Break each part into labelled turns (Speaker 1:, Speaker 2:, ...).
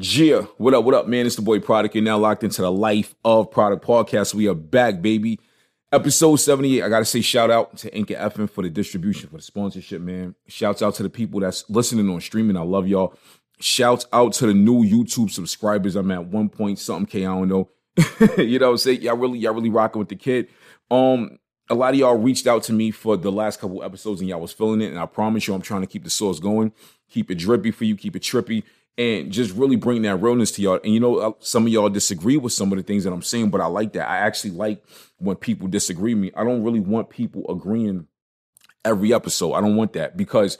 Speaker 1: Gia, what up, what up, man? It's the boy Produk. You're now locked into the Life of Produk podcast. We are back, baby. Episode 78. I gotta say shout out to Anchor FM for the distribution, for the sponsorship, man. Shouts out to the people that's listening on streaming. I love y'all. Shouts out to the new YouTube subscribers. I'm at one point something K. I don't know. you know what I'm saying? Y'all really, y'all really rocking with the kid. Um, a lot of y'all reached out to me for the last couple episodes and y'all was feeling it. And I promise you, I'm trying to keep the source going, keep it drippy for you, keep it trippy and just really bring that realness to y'all. And you know, uh, some of y'all disagree with some of the things that I'm saying, but I like that. I actually like when people disagree with me. I don't really want people agreeing every episode. I don't want that because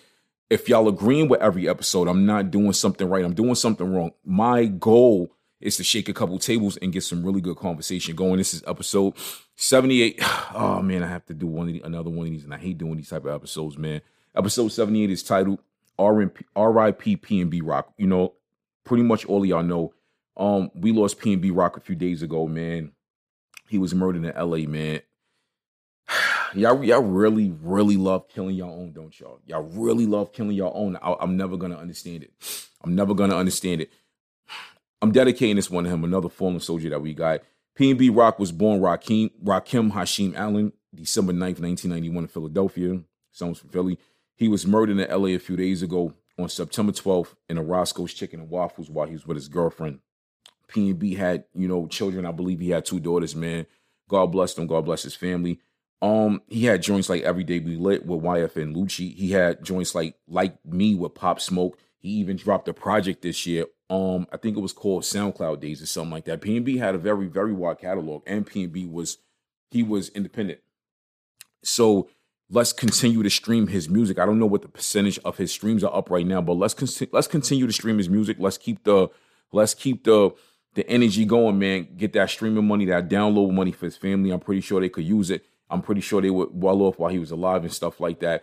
Speaker 1: if y'all agreeing with every episode, I'm not doing something right. I'm doing something wrong. My goal is to shake a couple tables and get some really good conversation going. This is episode 78. Oh man, I have to do one the, another one of these, and I hate doing these type of episodes, man. Episode 78 is titled R.I.P. PnB Rock. You know, pretty much all y'all know. Um, we lost PnB Rock a few days ago, man. He was murdered in L.A., man. y'all, y'all really, really love killing your own, don't y'all? Y'all really love killing your own. I, I'm never gonna understand it. I'm never gonna understand it. I'm dedicating this one to him, another fallen soldier that we got. PnB Rock was born Rakim, Rakim Hasheem Allen, December 9th, 1991 in Philadelphia. Someone's from Philly. He was murdered in LA a few days ago on September 12th in a Roscoe's Chicken and Waffles while he was with his girlfriend. PnB had, you know, children. I believe he had two daughters, man. God bless them. God bless his family. Um, he had joints like Every Day We Lit with YFN Lucci. He had joints like Like Me with Pop Smoke. He even dropped a project this year. Um, I think it was called SoundCloud Daze or something like that. PnB had a very, very wide catalog, and PnB was he was independent. So let's continue to stream his music. I don't know what the percentage of his streams are up right now, but let's con- let's continue to stream his music. Let's keep the let's keep the the energy going, man. Get that streaming money, that download money for his family. I'm pretty sure they could use it. I'm pretty sure they were well off while he was alive and stuff like that.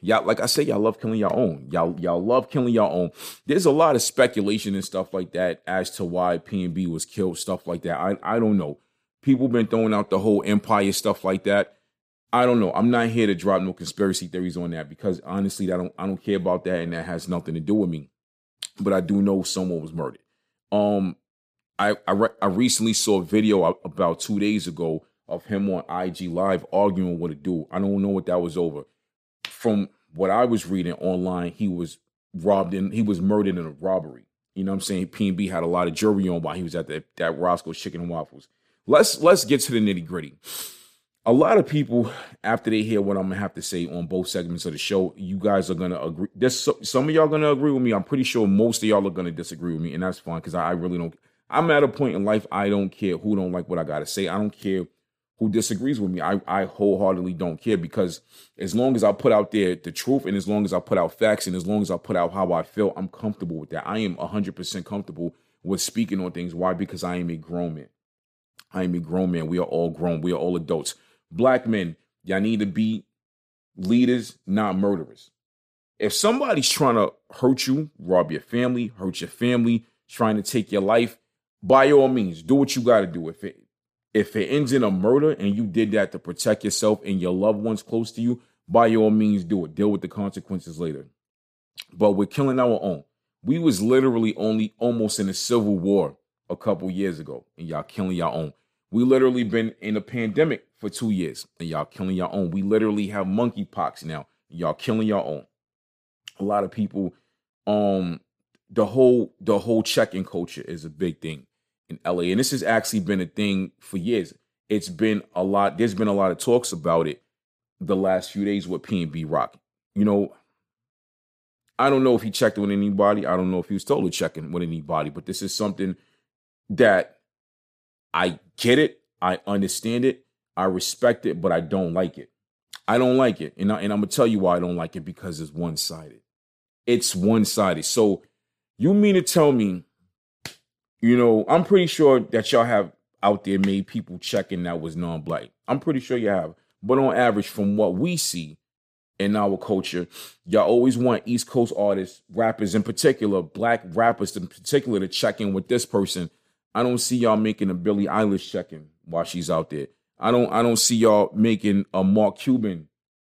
Speaker 1: Y'all, like I said, y'all love killing y'all own. Y'all, y'all love killing y'all own. There's a lot of speculation and stuff like that as to why PnB was killed, stuff like that. I, I don't know. People been throwing out the whole empire stuff like that. I don't know. I'm not here to drop no conspiracy theories on that because honestly, I don't I don't care about that and that has nothing to do with me. But I do know someone was murdered. Um, I I, re- I recently saw a video about two days ago of him on IG Live arguing with a dude. I don't know what that was over. From what I was reading online, he was robbed and he was murdered in a robbery. You know what I'm saying? PnB had a lot of jewelry on while he was at that, that Roscoe's Chicken and Waffles. Let's let's get to the nitty gritty a lot of people after they hear what I'm gonna have to say on both segments of the show, you guys are gonna agree. There's some of y'all gonna agree with me. I'm pretty sure most of y'all are gonna disagree with me, and that's fine because I really don't. I'm at a point in life I don't care who don't like what I gotta say. I don't care who disagrees with me. I, I wholeheartedly don't care because as long as I put out there the truth and as long as I put out facts and as long as I put out how I feel, I'm comfortable with that. I am 100% comfortable with speaking on things. Why? Because I am a grown man. I am a grown man. We are all grown. We are all adults black men, y'all need to be leaders, not murderers. If somebody's trying to hurt you, rob your family, hurt your family, trying to take your life, by all means, do what you got to do. If it if it ends in a murder and you did that to protect yourself and your loved ones close to you, by all means, do it. Deal with the consequences later. But we're killing our own. We was literally only almost in a civil war a couple years ago, and y'all killing y'all own. We literally been in a pandemic for two years, and y'all killing your own. We literally have monkeypox now. Y'all killing your own. A lot of people, um, the whole the whole check-in culture is a big thing in LA, and this has actually been a thing for years. It's been a lot. There's been a lot of talks about it the last few days with PnB Rock. You know, I don't know if he checked with anybody. I don't know if he was totally checking with anybody, but this is something that I get it. I understand it. I respect it, but I don't like it. I don't like it. And, I, and I'm going to tell you why I don't like it because it's one sided. It's one sided. So you mean to tell me, you know, I'm pretty sure that y'all have out there made people checking that was non black. I'm pretty sure you have. But on average, from what we see in our culture, y'all always want East Coast artists, rappers in particular, black rappers in particular, to check in with this person. I don't see y'all making a Billie Eilish check in while she's out there. I don't I don't see y'all making a Mark Cuban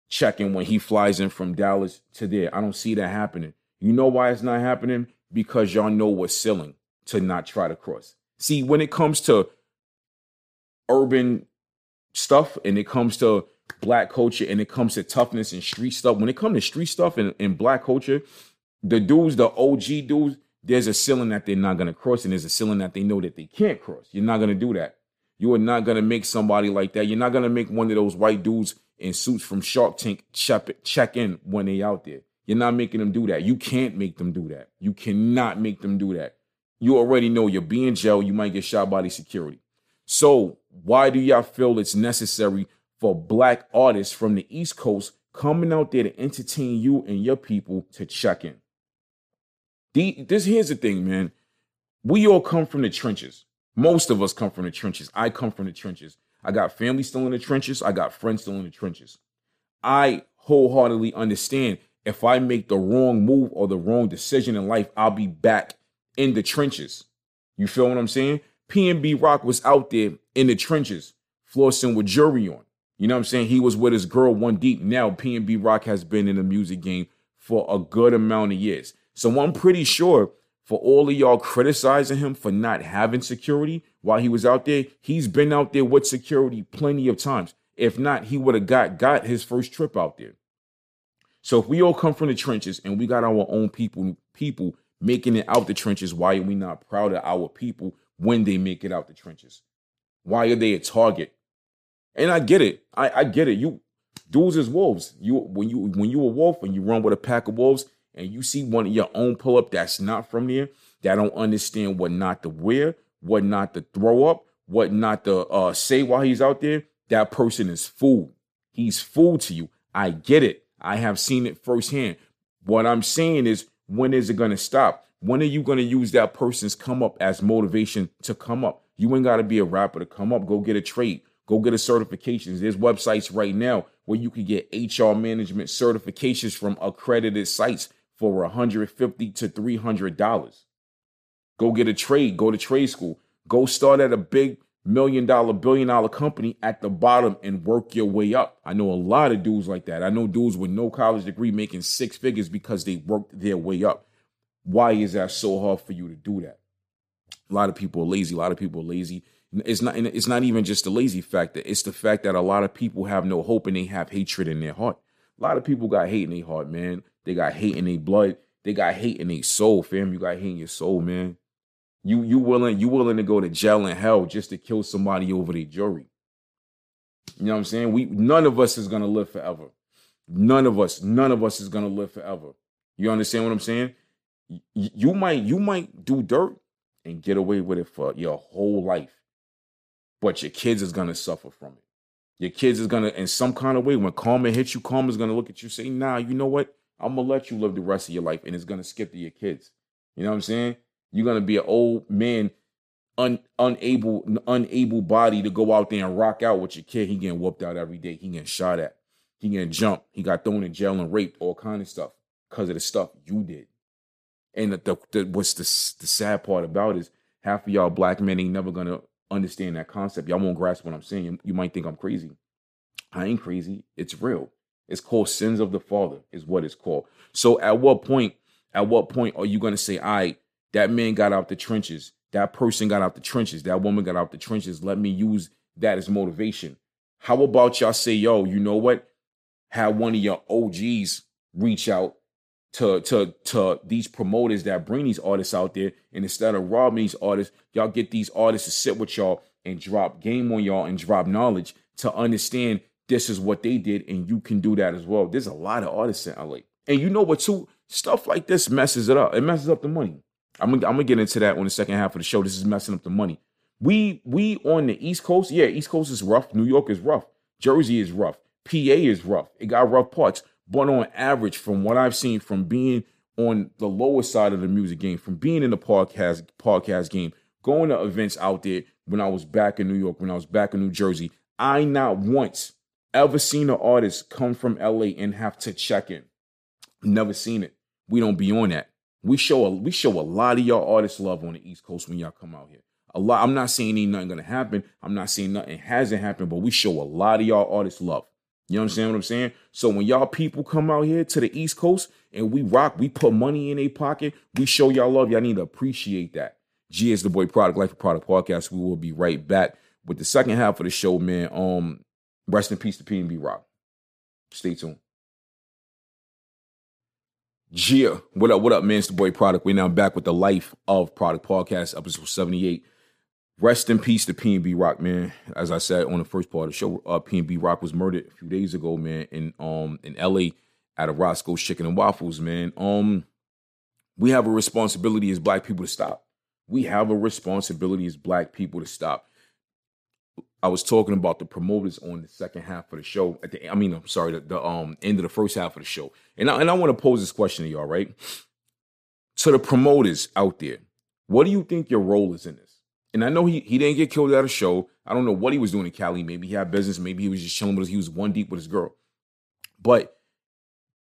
Speaker 1: checking when he flies in from Dallas to there. I don't see that happening. You know why it's not happening? Because y'all know what's selling to not try to cross. See, when it comes to urban stuff and it comes to black culture and it comes to toughness and street stuff, when it comes to street stuff and, and black culture, the dudes, the OG dudes, there's a ceiling that they're not gonna cross, and there's a ceiling that they know that they can't cross. You're not gonna do that. You are not gonna make somebody like that. You're not gonna make one of those white dudes in suits from Shark Tank check, check in when they out there. You're not making them do that. You can't make them do that. You cannot make them do that. You already know you're being jail. You might get shot by the security. So why do y'all feel it's necessary for black artists from the East Coast coming out there to entertain you and your people to check in? The, this here's the thing, man. We all come from the trenches. Most of us come from the trenches. I come from the trenches. I got family still in the trenches. I got friends still in the trenches. I wholeheartedly understand if I make the wrong move or the wrong decision in life, I'll be back in the trenches. You feel what I'm saying? PnB Rock was out there in the trenches, flossing with jury on. You know what I'm saying? He was with his girl one deep. Now PnB Rock has been in the music game for a good amount of years. So I'm pretty sure for all of y'all criticizing him for not having security while he was out there, he's been out there with security plenty of times. If not, he would have got got his first trip out there. So if we all come from the trenches and we got our own people people making it out the trenches, why are we not proud of our people when they make it out the trenches? Why are they a target? And I get it. I, I get it. You dudes is wolves. You when you when you a wolf and you run with a pack of wolves and you see one of your own pull up that's not from there, that don't understand what not to wear, what not to throw up, what not to uh, say while he's out there, that person is food. He's food to you. I get it. I have seen it firsthand. What I'm saying is, when is it going to stop? When are you going to use that person's come up as motivation to come up? You ain't got to be a rapper to come up. Go get a trade. Go get a certifications. There's websites right now where you can get HR management certifications from accredited sites for 150 to 300 dollars. Go get a trade. Go to trade school. Go start at a big million dollar, billion dollar company at the bottom and work your way up. I know a lot of dudes like that. I know dudes with no college degree making six figures because they worked their way up. Why is that so hard for you to do that? A lot of people are lazy. A lot of people are lazy. It's not. It's not even just the lazy factor. It's the fact that a lot of people have no hope and they have hatred in their heart. A lot of people got hate in their heart, man. They got hate in their blood. They got hate in their soul, fam. You got hate in your soul, man. You you willing you willing to go to jail and hell just to kill somebody over their jury. You know what I'm saying? We none of us is gonna live forever. None of us, none of us is gonna live forever. You understand what I'm saying? You, you might you might do dirt and get away with it for your whole life, but your kids is gonna suffer from it. Your kids is gonna, in some kind of way, when karma hits you, karma's gonna look at you, say, "Nah, you know what? I'm gonna let you live the rest of your life," and it's gonna skip to your kids. You know what I'm saying? You're gonna be an old man, un, unable, unable body to go out there and rock out with your kid. He getting whooped out every day. He getting shot at. He getting jumped. He got thrown in jail and raped, all kind of stuff because of the stuff you did. And the, the, the what's the the sad part about is half of y'all black men ain't never gonna understand that concept. Y'all won't grasp what I'm saying. You might think I'm crazy. I ain't crazy. It's real. It's called sins of the father, is what it's called. So at what point, at what point are you gonna say, I that man got out the trenches. That person got out the trenches. That woman got out the trenches. Let me use that as motivation. How about y'all say, yo, you know what? Have one of your OGs reach out to to to these promoters that bring these artists out there, and instead of robbing these artists, y'all get these artists to sit with y'all and drop game on y'all and drop knowledge to understand this is what they did, and you can do that as well. There's a lot of artists in LA, and you know what? Too stuff like this messes it up. It messes up the money. I'm gonna, I'm gonna get into that on the second half of the show. This is messing up the money. We we on the East Coast, yeah, East Coast is rough. New York is rough. Jersey is rough. PA is rough. It got rough parts. But on average, from what I've seen from being on the lower side of the music game, from being in the podcast podcast game, going to events out there when I was back in New York, when I was back in New Jersey, I not once ever seen an artist come from LA and have to check in. Never seen it. We don't be on that. We show a we show a lot of y'all artists love on the East Coast when y'all come out here. A lot. I'm not saying ain't nothing gonna happen. I'm not saying nothing hasn't happened, but we show a lot of y'all artists love. You understand what I'm saying? So when y'all people come out here to the East Coast and we rock, we put money in a pocket, we show y'all love. Y'all need to appreciate that. G is the boy Produk, life Produk podcast. We will be right back with the second half of the show, man. Um, rest in peace to PnB Rock. Stay tuned. Gia, what up, what up, man? It's the boy Produk. We're now back with the Life of Produk podcast, episode 78. Rest in peace to PnB Rock, man. As I said on the first part of the show, uh, PnB Rock was murdered a few days ago, man, in um in LA at a Roscoe's Chicken and Waffles, man. Um, we have a responsibility as black people to stop. We have a responsibility as black people to stop. I was talking about the promoters on the second half of the show. At the, I mean, I'm sorry, the, the um end of the first half of the show. And I, and I want to pose this question to y'all, right? To the promoters out there, what do you think your role is in this? And I know he he didn't get killed at a show. I don't know what he was doing in Cali. Maybe he had business. Maybe he was just chilling with us. He was one deep with his girl. But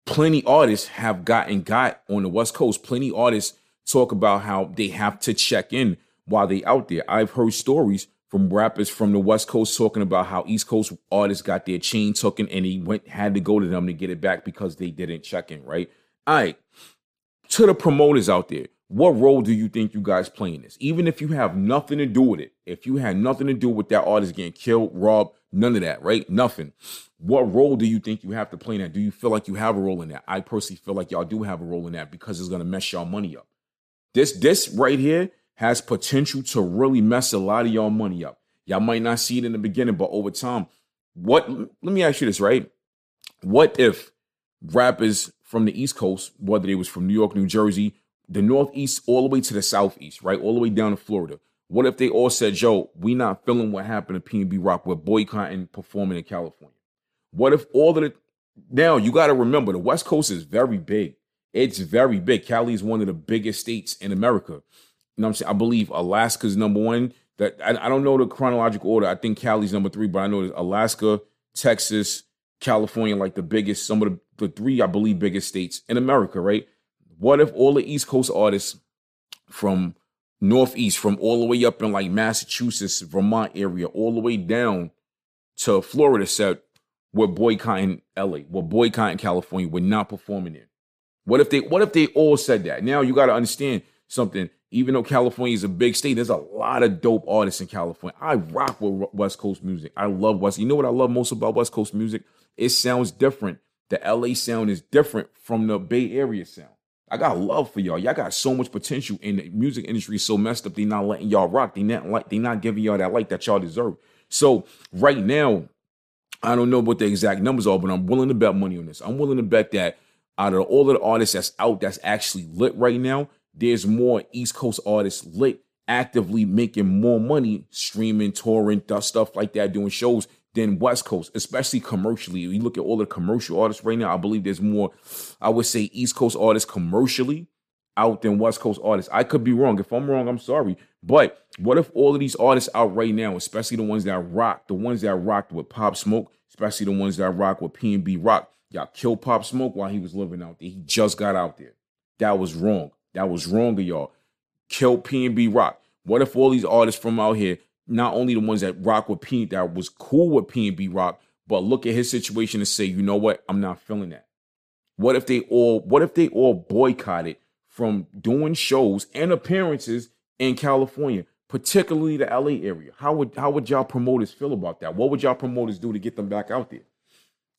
Speaker 1: plenty artists have gotten got on the West Coast. Plenty artists talk about how they have to check in while they out there. I've heard stories from rappers from the West Coast talking about how East Coast artists got their chain taken and he went had to go to them to get it back because they didn't check in, right? All right. To the promoters out there, what role do you think you guys play in this? Even if you have nothing to do with it, if you had nothing to do with that artist getting killed, robbed, none of that, right? Nothing. What role do you think you have to play in that? Do you feel like you have a role in that? I personally feel like y'all do have a role in that because it's gonna mess y'all money up. This this right here has potential to really mess a lot of y'all money up. Y'all might not see it in the beginning, but over time, what let me ask you this, right? What if rappers from the East Coast, whether they was from New York, New Jersey, the Northeast, all the way to the Southeast, right? All the way down to Florida. What if they all said, Joe, we not feeling what happened to PnB Rock, we're boycotting performing in California? What if all of the now you got to remember the West Coast is very big. It's very big. Cali is one of the biggest states in America. I'm saying? I believe Alaska's number one. That I, I don't know the chronological order. I think Cali's number three, but I know Alaska, Texas, California, like the biggest, some of the, the three, I believe, biggest states in America, right? What if all the East Coast artists from Northeast, from all the way up in like Massachusetts, Vermont area, all the way down to Florida said, we're boycotting LA, we're boycotting California, we're not performing there. What if they what if they all said that? Now you gotta understand something even though California is a big state, there's a lot of dope artists in California. I rock with West Coast music. I love West. You know what I love most about West Coast music? It sounds different. The LA sound is different from the Bay Area sound. I got love for y'all. Y'all got so much potential, and the music industry so messed up. They not letting y'all rock. They not like. They not giving y'all that light that y'all deserve. So right now, I don't know what the exact numbers are, but I'm willing to bet money on this. I'm willing to bet that out of all of the artists that's out that's actually lit right now, there's more East Coast artists lit actively making more money streaming, touring, stuff like that, doing shows than West Coast, especially commercially. If you look at all the commercial artists right now, I believe there's more, I would say, East Coast artists commercially out than West Coast artists. I could be wrong. If I'm wrong, I'm sorry. But what if all of these artists out right now, especially the ones that rock, the ones that rocked with Pop Smoke, especially the ones that rock with PnB Rock, y'all killed Pop Smoke while he was living out there. He just got out there. That was wrong. That was wrong of y'all. Killed PnB Rock. What if all these artists from out here, not only the ones that rock with P that was cool with PnB Rock, but look at his situation and say, you know what, I'm not feeling that. What if they all what if they all boycotted from doing shows and appearances in California, particularly the LA area? How would how would y'all promoters feel about that? What would y'all promoters do to get them back out there?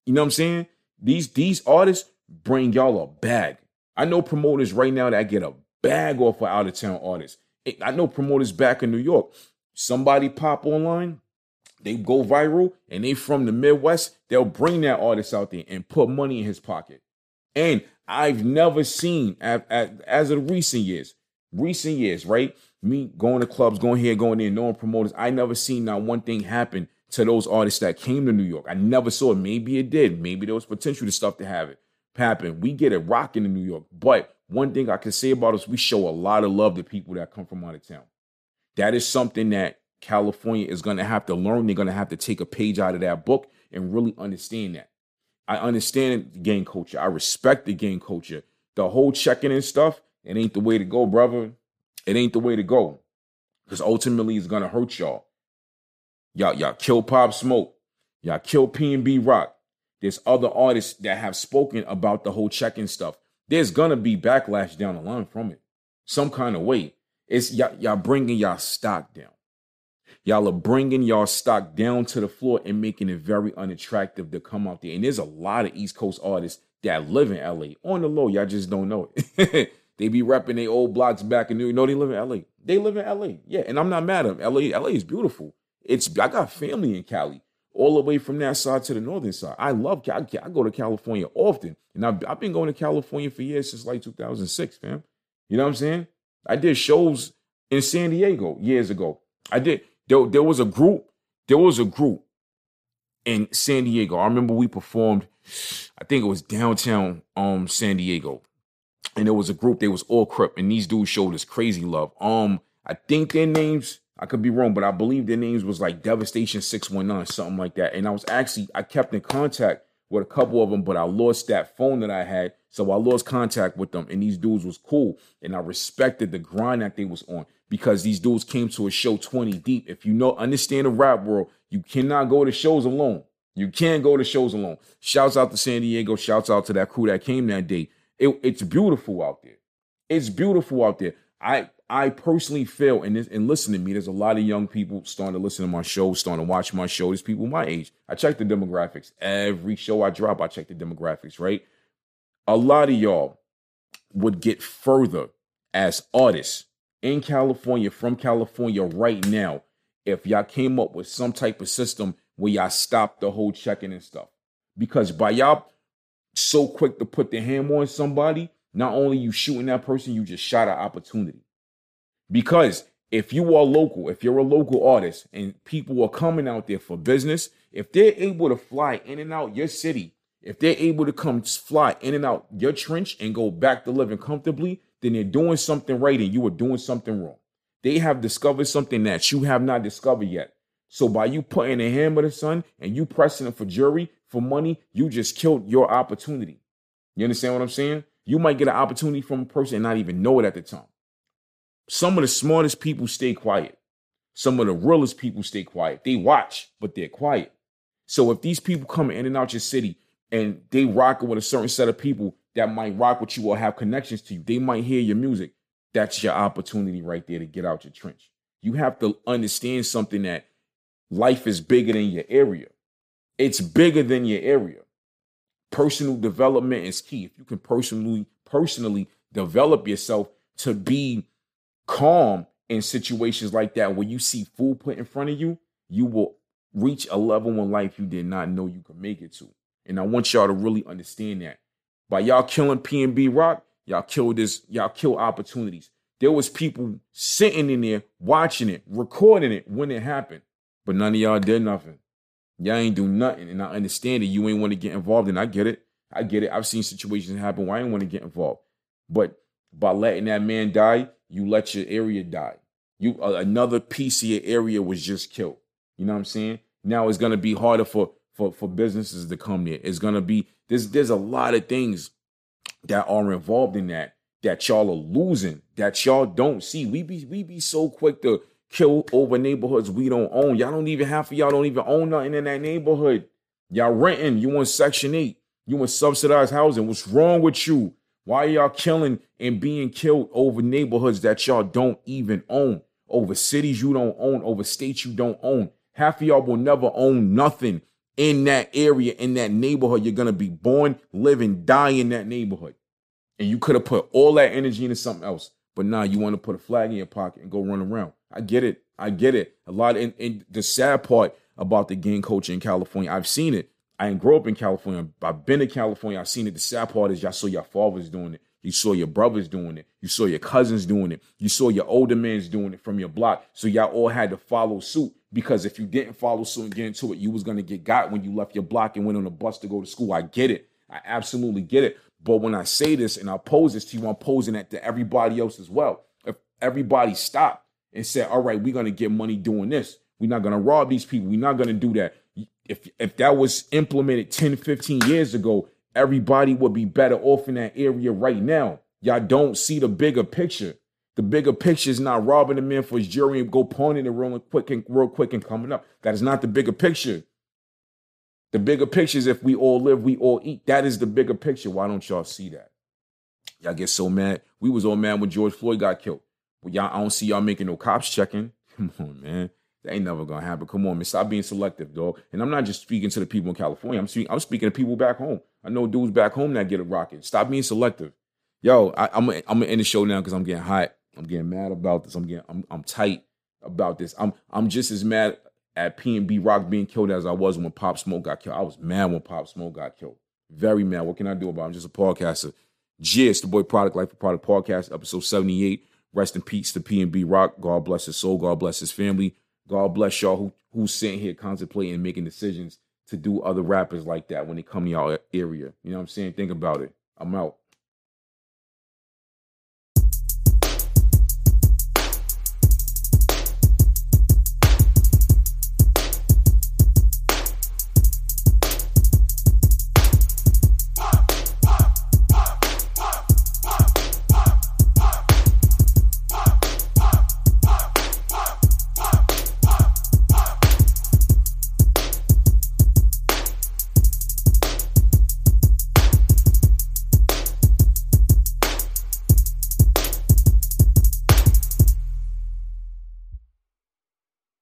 Speaker 1: You know what I'm saying? These these artists bring y'all a bag. I know promoters right now that get a bag off of out of town artists. I know promoters back in New York. Somebody pop online, they go viral, and they from the Midwest, they'll bring that artist out there and put money in his pocket. And I've never seen, as of recent years, recent years, right? Me going to clubs, going here, going there, knowing promoters, I never seen not one thing happen to those artists that came to New York. I never saw it. Maybe it did. Maybe there was potential to stuff to have it happen. We get it rocking in New York. But one thing I can say about us, we show a lot of love to people that come from out of town. That is something that California is going to have to learn. They're going to have to take a page out of that book and really understand that. I understand the gang culture. I respect the gang culture. The whole checking and stuff, it ain't the way to go, brother. It ain't the way to go. Because ultimately it's gonna hurt y'all. Y'all, y'all kill Pop Smoke. Y'all kill PnB Rock. There's other artists that have spoken about the whole checking stuff. There's gonna be backlash down the line from it, some kind of way. It's y'all, y'all bringing y'all stock down. Y'all are bringing y'all stock down to the floor and making it very unattractive to come out there. And there's a lot of East Coast artists that live in LA. On the low, y'all just don't know it. they be repping their old blocks back in New York. No, they live in LA. They live in LA. Yeah, and I'm not mad at them. LA, LA is beautiful. It's I got family in Cali, all the way from that side to the northern side. I love I, I go to California often, and I've, I've been going to California for years since like 2006, fam. You know what I'm saying? I did shows in San Diego years ago. I did. There, there was a group. There was a group in San Diego. I remember we performed. I think it was downtown um San Diego, and there was a group. They was all crip, and these dudes showed us crazy love. Um, I think their names. I could be wrong, but I believe their names was like Devastation Six One Nine, something like that. And I was actually I kept in contact with a couple of them, but I lost that phone that I had, so I lost contact with them. And these dudes was cool, and I respected the grind that they was on because these dudes came to a show 20 deep. If you know, understand the rap world, you cannot go to shows alone. You can't go to shows alone. Shouts out to San Diego. Shouts out to that crew that came that day. It, it's beautiful out there. It's beautiful out there. I I personally feel, and this, and listen to me, there's a lot of young people starting to listen to my show, starting to watch my show. There's people my age. I check the demographics. Every show I drop, I check the demographics, right? A lot of y'all would get further as artists in California, from California right now, if y'all came up with some type of system where y'all stop the whole checking and stuff. Because by y'all so quick to put the hammer on somebody, not only you shooting that person, you just shot an opportunity. Because if you are local, if you're a local artist and people are coming out there for business, if they're able to fly in and out your city, if they're able to come fly in and out your trench and go back to living comfortably, then they're doing something right and you are doing something wrong. They have discovered something that you have not discovered yet. So by you putting a hammer to the sun and you pressing it for jury, for money, you just killed your opportunity. You understand what I'm saying? You might get an opportunity from a person and not even know it at the time. Some of the smartest people stay quiet. Some of the realest people stay quiet. They watch, but they're quiet. So if these people come in and out your city and they rock with a certain set of people that might rock with you or have connections to you. They might hear your music. That's your opportunity right there to get out your trench. You have to understand something that life is bigger than your area. It's bigger than your area. Personal development is key. If you can personally personally develop yourself to be calm in situations like that when you see food put in front of you, you will reach a level in life you did not know you could make it to. And I want y'all to really understand that. By y'all killing PnB Rock, y'all killed this, y'all kill opportunities. There was people sitting in there watching it, recording it when it happened, but none of y'all did nothing. Y'all ain't do nothing, and I understand it. You ain't want to get involved, and I get it. I get it. I've seen situations happen where I ain't want to get involved, but by letting that man die, you let your area die. You uh, another piece of your area was just killed. You know what I'm saying? Now it's gonna be harder for for for businesses to come there. It's gonna be there's there's a lot of things that are involved in that that y'all are losing that y'all don't see. We be we be so quick to kill over neighborhoods we don't own. Y'all don't even half of y'all don't even own nothing in that neighborhood. Y'all renting. You want Section Eight. You want subsidized housing. What's wrong with you? Why y'all killing and being killed over neighborhoods that y'all don't even own? Over cities you don't own, over states you don't own. Half of y'all will never own nothing in that area, in that neighborhood. You're going to be born, live, and die in that neighborhood. And you could have put all that energy into something else. But now you want to put a flag in your pocket and go run around. I get it. I get it. A lot. And, and the sad part about the gang culture in California, I've seen it. I didn't grow up in California. I've been to California. I've seen it. The sad part is y'all saw your fathers doing it. You saw your brothers doing it. You saw your cousins doing it. You saw your older mans doing it from your block. So y'all all had to follow suit because if you didn't follow suit and get into it, you was gonna get got when you left your block and went on a bus to go to school. I get it. I absolutely get it. But when I say this and I pose this to you, I'm posing it to everybody else as well. If everybody stopped and said, all right, we're gonna get money doing this. We're not gonna rob these people. We're not gonna do that. If if that was implemented 10, 15 years ago, everybody would be better off in that area right now. Y'all don't see the bigger picture. The bigger picture is not robbing the man for his jewelry and go pawning it real quick and real quick and coming up. That is not the bigger picture. The bigger picture is if we all live, we all eat. That is the bigger picture. Why don't y'all see that? Y'all get so mad. We was all mad when George Floyd got killed. But y'all, I don't see y'all making no cops checking. Come on, man. That ain't never gonna happen. Come on, man. Stop being selective, dog. And I'm not just speaking to the people in California. I'm speaking, I'm speaking to people back home. I know dudes back home that get a rocket. Stop being selective. Yo, I, am I'm, I'm gonna end the show now because I'm getting hot. I'm getting mad about this. I'm getting I'm I'm tight about this. I'm I'm just as mad at P and B Rock being killed as I was when Pop Smoke got killed. I was mad when Pop Smoke got killed. Very mad. What can I do about it? I'm just a podcaster. Gist, the boy Produk Life for Produk Podcast, episode 78. Rest in peace to P and B Rock. God bless his soul. God bless his family. God bless y'all who who's sitting here contemplating and making decisions to do other rappers like that when they come to y'all area. You know what I'm saying? Think about it. I'm out.